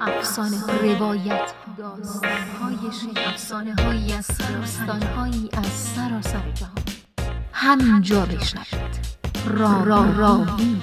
افسانه روایت داستان های افسانه هایی از داستان هایی از سراسر جهان. همینجا بشنوید. را را راوی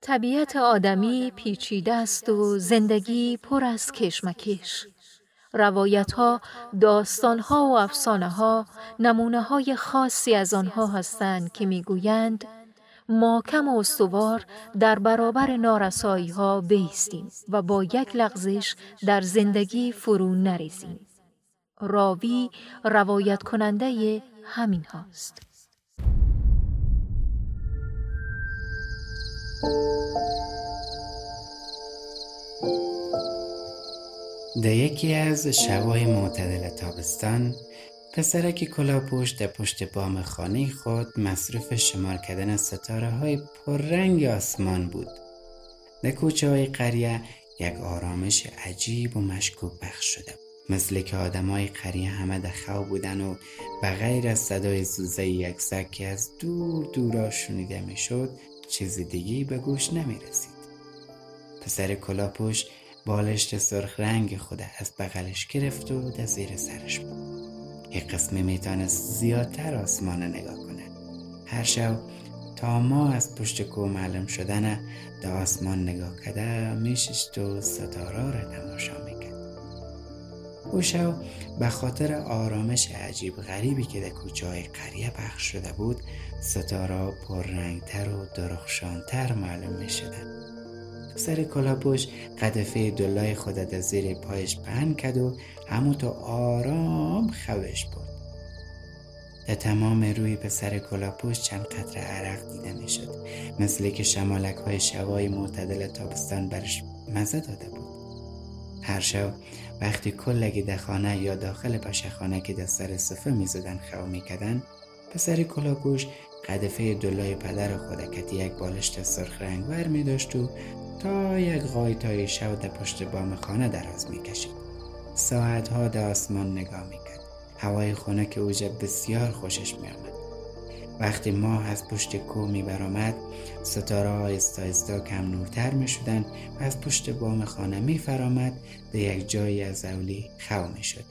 طبیعت آدمی پیچیده است و زندگی پر از کشمکش. روایت ها، داستان ها و افسانه ها نمونه های خاصی از آنها هستند که می‌گویند کم و استوار در برابر نارسایی ها بیستیم و با یک لغزش در زندگی فرو نریزیم. راوی روایت کننده همین هاست. در یکی از شبای معتدل تابستان پسرک کلاپوش در پشت بام خانه خود مصروف شمار کردن ستاره های پررنگ آسمان بود در کوچه های قریه یک آرامش عجیب و مشکوک بخش شده مثل که آدم های قریه همه در خواب بودن و بغیر از صدای زوزه یک که از دور دورا شنیده می‌شد چیز دیگی به گوش نمی رسید. پسر کلاپوش بالشت سرخ رنگ خود از بغلش گرفت و در زیر سرش بود. یک قسمه می‌تونست زیادتر آسمان نگاه کنه. هر شب تا ما از پشت کو معلوم شدن در آسمان نگاه کرده میشست و ستاره را تماشا می‌کرد او شب به خاطر آرامش عجیب غریبی که در کوچه های قریه پخش شده بود ستاره پررنگتر و درخشانتر معلوم سر کلاپوش قدفه دلای خود از زیر پایش پهن کرد و همون آرام خوش بود در تمام روی پسر کلاپوش چند قطر عرق دیده می شد مثل که شمالک های شوای معتدل تابستان برش مزه داده بود. هر شب وقتی کلگی در خانه یا داخل پشخانه که در سر صفه می زدن خو می کدن پسر کلاپوش قدفه دلای پدر خود کتی یک بالشت سرخ رنگ ور می داشت و تا یک غایتای شب در پشت بام خانه دراز می کشید. ها در آسمان نگاه می کرد. هوای خونه که اوجه بسیار خوشش می آمد. وقتی ماه از پشت کوه می برامد ستاره ها استا کم نورتر می شدن و از پشت بام خانه می فرامد به یک جایی از اولی خو می شد.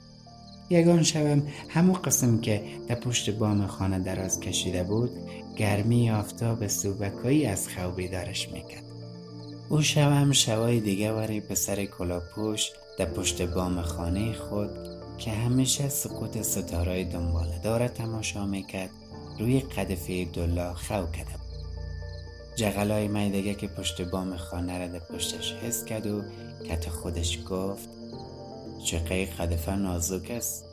یگان شبم همون قسم که در پشت بام خانه دراز کشیده بود گرمی آفتاب سوبکایی از خو بیدارش می‌کرد او شب هم شبای دیگه وری به سر کلاپوش در پشت بام خانه خود که همیشه سقوط ستارای دنباله داره تماشا می‌کرد روی قدفه دلا خو کرده جغلای میدگه که پشت بام خانه را در پشتش حس کرد و کت خودش گفت چقدر قدفه نازک است.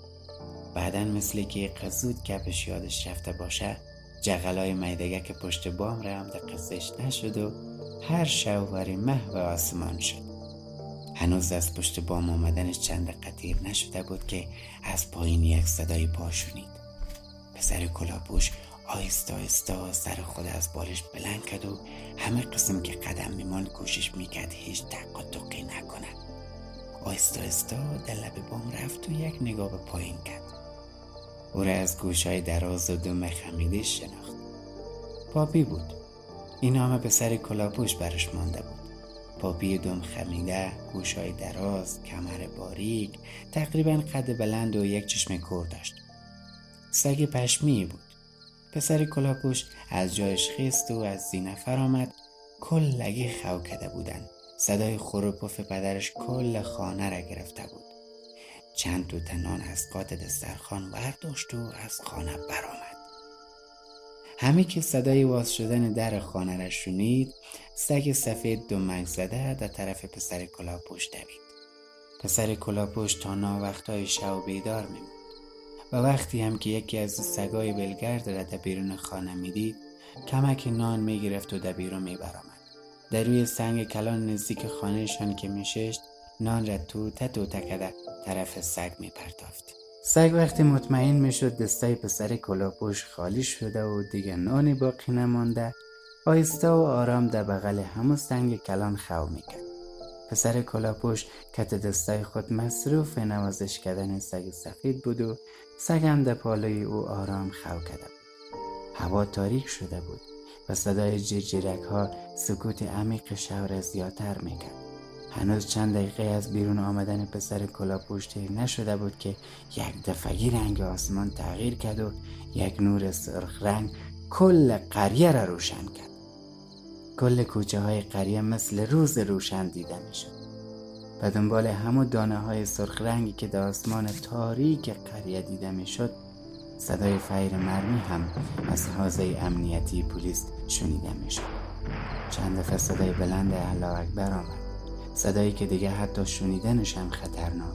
بعدا مثل که قزود کپش یادش رفته باشه جغلای میدگه که پشت بام را هم در قصهش نشد و هر شووری مه و آسمان شد. هنوز از پشت بام آمدنش چند قطیر نشده بود که از پایین یک صدای پا شنید. پسر کلاپوش آیستا آیستا سر خود از بالش بلند کرد و همه قسم که قدم میمان کوشش می‌کرد هیچ تق و تقی نکند. آیستا آیستا در لب بام رفت و یک نگاه به پایین کرد. او را از گوشای دراز و دم خمیده شناخت. پاپی بود. این همه به سر کلاپوش برش مانده بود. پاپی دم خمیده گوشای دراز کمر باریک تقریبا قد بلند و یک چشم کور داشت. سگ پشمی بود. پسر کلاپوش از جایش خیست و از زینه فرآمد کلگی خو کده بودن. صدای خروپف پدرش کل خانه را گرفته بود. چند تو تنان از قاط دسترخان ورداشت و از خانه برآمد. همه که صدای واز شدن در خانه را شنید سگ سفید دو زده در طرف پسر کلاپوش دوید. پسر کلاپوش تا وقتای شب بیدار میموند. و وقتی هم که یکی از سگای بلگرد را در بیرون خانه می‌دید کمک نان می‌گرفت و در بیرون میبرامد در روی سنگ کلان نزدیک خانهشان که میششت نان را توته توته کده طرف سگ میپرتافت سگ وقتی مطمئن می‌شد دستای پسر کلاپوش خالی شده و دیگه نانی باقی نمانده آیستا و آرام در بغل همون سنگ کلان خو می‌کرد. پسر کلاپوش کت دستای خود مصروف نوازش کردن سگ سفید بود و سگ هم در پالوی او آرام خو کرده بود. هوا تاریک شده بود و صدای جیرجیرک ها سکوت عمیق شهر را زیادتر می‌کرد. هنوز چند دقیقه از بیرون آمدن پسر کلاپوش تیر نشده بود که یک دفعی رنگ آسمان تغییر کرد و یک نور سرخ رنگ کل قریه را روشن کرد. کل کوچه های قریه مثل روز روشن دیده می شد و دنبال همو دانه های سرخ رنگی که در آسمان تاریک قریه دیده می شد صدای فیر مرمی هم از حوزه امنیتی پلیس شنیده می شد چند دفعه صدای بلند الله اکبر آمد. صدایی که دیگه حتی شنیدنش هم خطرناک.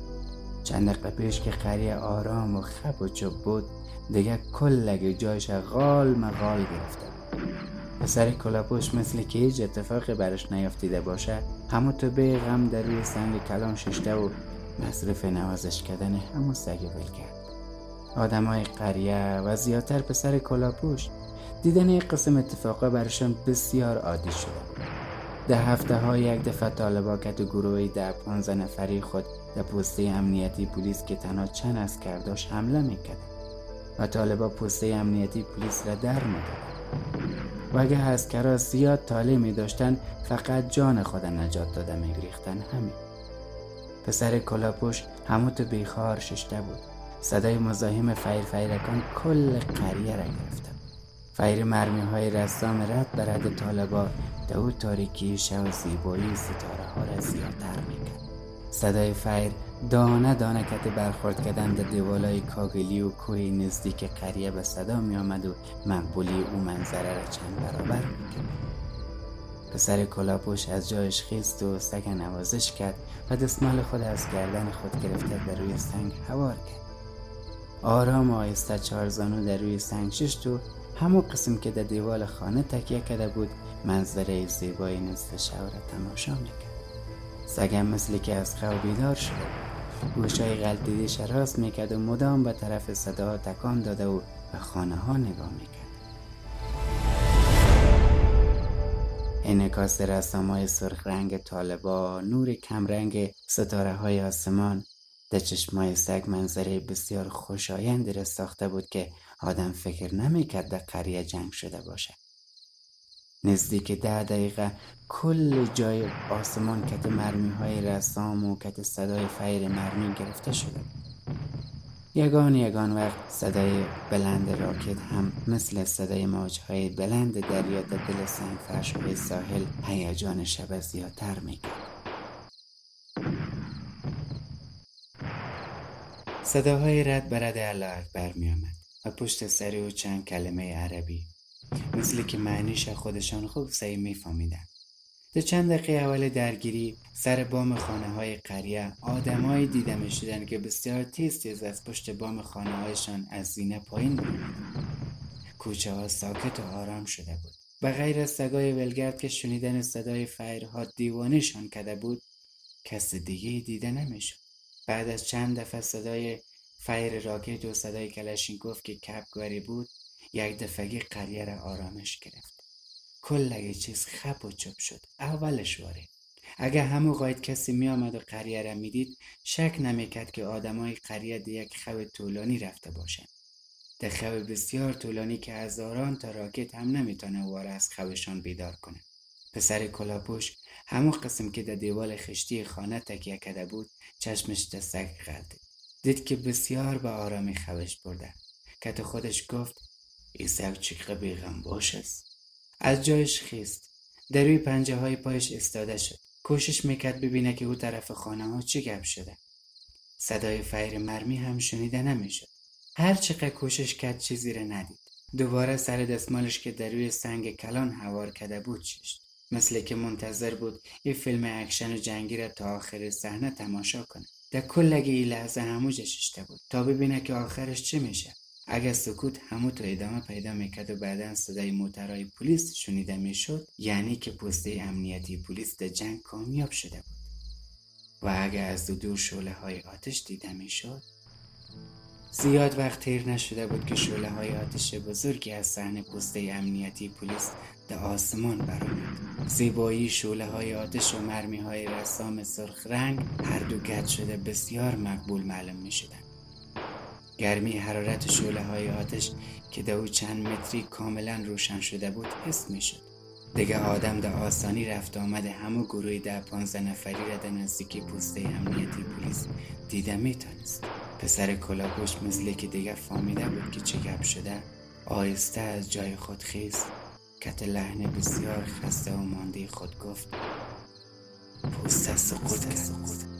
چند دقیقه پیش که قریه آرام و خب و چوب بود دیگه کل جایش غال مغال گرفته. پسر کلاپوش مثل که هیچ اتفاقی برش نیافتیده باشه همو تو به غم در روی سنگ کلان ششته و مصرف نوازش کردن همو سگ ول کرد. آدمای قریه و زیادتر پسر کلاپوش دیدن یک قسم اتفاقا برشان بسیار عادی شده ده هفته ها یک دفعه طالبا کت گروهی در پانزه نفری خود در پوسته امنیتی پلیس که تنها چند از کرداش حمله می‌کرد و طالبا پوسته امنیتی پلیس را در می‌داد و اگه اسکرا زیاد طالع می داشتن فقط جان خود نجات داده می گریختن همین. پسر کلاپوش هموت بیخار ششته بود. صدای مزاحم فیر فیرکان کل قریه را گرفته فیر مرمی های رسام رد برد طالبا او تاریکی شو زیبایی ستاره ها را زیادتر می‌کرد. صدای فیر دانه دانه کت برخورد کردن در دیوالای کاگلی و کوه نزدیک قریه به صدا می آمد و مقبولی او منظره را چند برابر می‌کرد. پسر کلاپوش از جایش خیست و سگ نوازش کرد و دستمال خود از گردن خود گرفته در روی سنگ هوار کرد. آرام و آهسته چهارزانو در روی سنگ ششت و همو قسم که در دیوال خانه تکیه کرده بود منظره زیبای نصف شب را تماشا می‌کرد. سگم مثل که از خواب بیدار شده گوشای غلطیدیش راست می‌کرد و مدام به طرف صدا تکان داده و به خانه ها نگاه می‌کرد. انکاس رسام های سرخ رنگ طالبا نور کمرنگ ستاره های آسمان در چشمای سگ منظره بسیار خوشایندی را ساخته بود که آدم فکر نمی‌کرد در قریه جنگ شده باشد. نزدیک ده دقیقه کل جای آسمان کت مرمی های رسام و کت صدای فیر مرمی گرفته شده یگان یگان وقت صدای بلند راکت هم مثل صدای موجهای بلند دریا در دل سنگ فرش های ساحل هیجان شب زیادتر می‌کرد. صداهای رد برد الله اکبر می آمد و پشت سری و چند کلمه عربی مثل که معنیش خودشان خوب صحیح میفهمیدن. در چند دقیقه اول درگیری سر بام خانه های قریه آدمایی دیده می شدن که بسیار تیز تیز از پشت بام خانه هایشان از زینه پایین بود. کوچه ها ساکت و آرام شده بود. و غیر از سگای ولگرد که شنیدن صدای فیرها دیوانشان کرده بود کس دیگه دیده نمی‌شد. بعد از چند دفعه صدای فیر راکت و صدای کلشینکوف که کپگاری بود یک دفعه قریه را آرامش گرفت. کل چیز خب و چوب شد. اولش واره. اگه همو قاید کسی می آمد و قریه را می‌دید شک نمی‌کرد که آدمای قریه ده یک خو طولانی رفته باشند. ده خو بسیار طولانی که هزاران تا راکت هم نمی‌تونه واره از خوشان بیدار کنه. پسر کلاپوش همو قسم که در دیوال خشتی خانه تکیه کرده بود چشمش د سگ غلطید دید که بسیار به آرامی خوش برده. که تو خودش گفت ای سگ چقدر بیغم باش است؟ از جایش خیست. در روی پنجه های پایش استاده شد. کوشش می‌کرد ببینه که او طرف خانه ها چه گپ شده. صدای فیر مرمی هم شنیده نمی‌شد. هر چقدر کوشش کرد چیزی را ندید. دوباره سر دستمالش که در روی سنگ کلان هوار کرده بود ششت مثل که منتظر بود یه فیلم اکشن و جنگی را تا آخر صحنه تماشا کنه. در کلگی این لحظه همو جه ششته بود. تا ببینه که آخرش چه میشه. اگر سکوت همو تو ادامه پیدا می‌کرد و بعدا صدای موترهای پلیس شنیده می‌شد یعنی که پسته امنیتی پلیس در جنگ کامیاب شده بود. و اگر از دو دور شعله های آتش دیده می‌شد زیاد وقت تیر نشده بود که شعله های آتش بزرگی از صحنه پسته امنیتی پلیس در آسمان برآمد. زیبایی شعله های آتش و مرمی های رسام سرخ رنگ هر دو گرد شده بسیار مقبول معلوم می گرمی حرارت شعله های آتش که دو چند متری کاملا روشن شده بود حس می شد. دیگه آدم در آسانی رفت آمده همه گروهی ده پانزده نفری را در نزدیکی پوسته امنیتی پلیس دیده می‌تونست. پسر کلاپوش مثل که دیگه فهمیده بود که چه گپ شده آهسته از جای خود خیست. کت لحن بسیار خسته و مانده خود گفت پوسته سقوط کرد.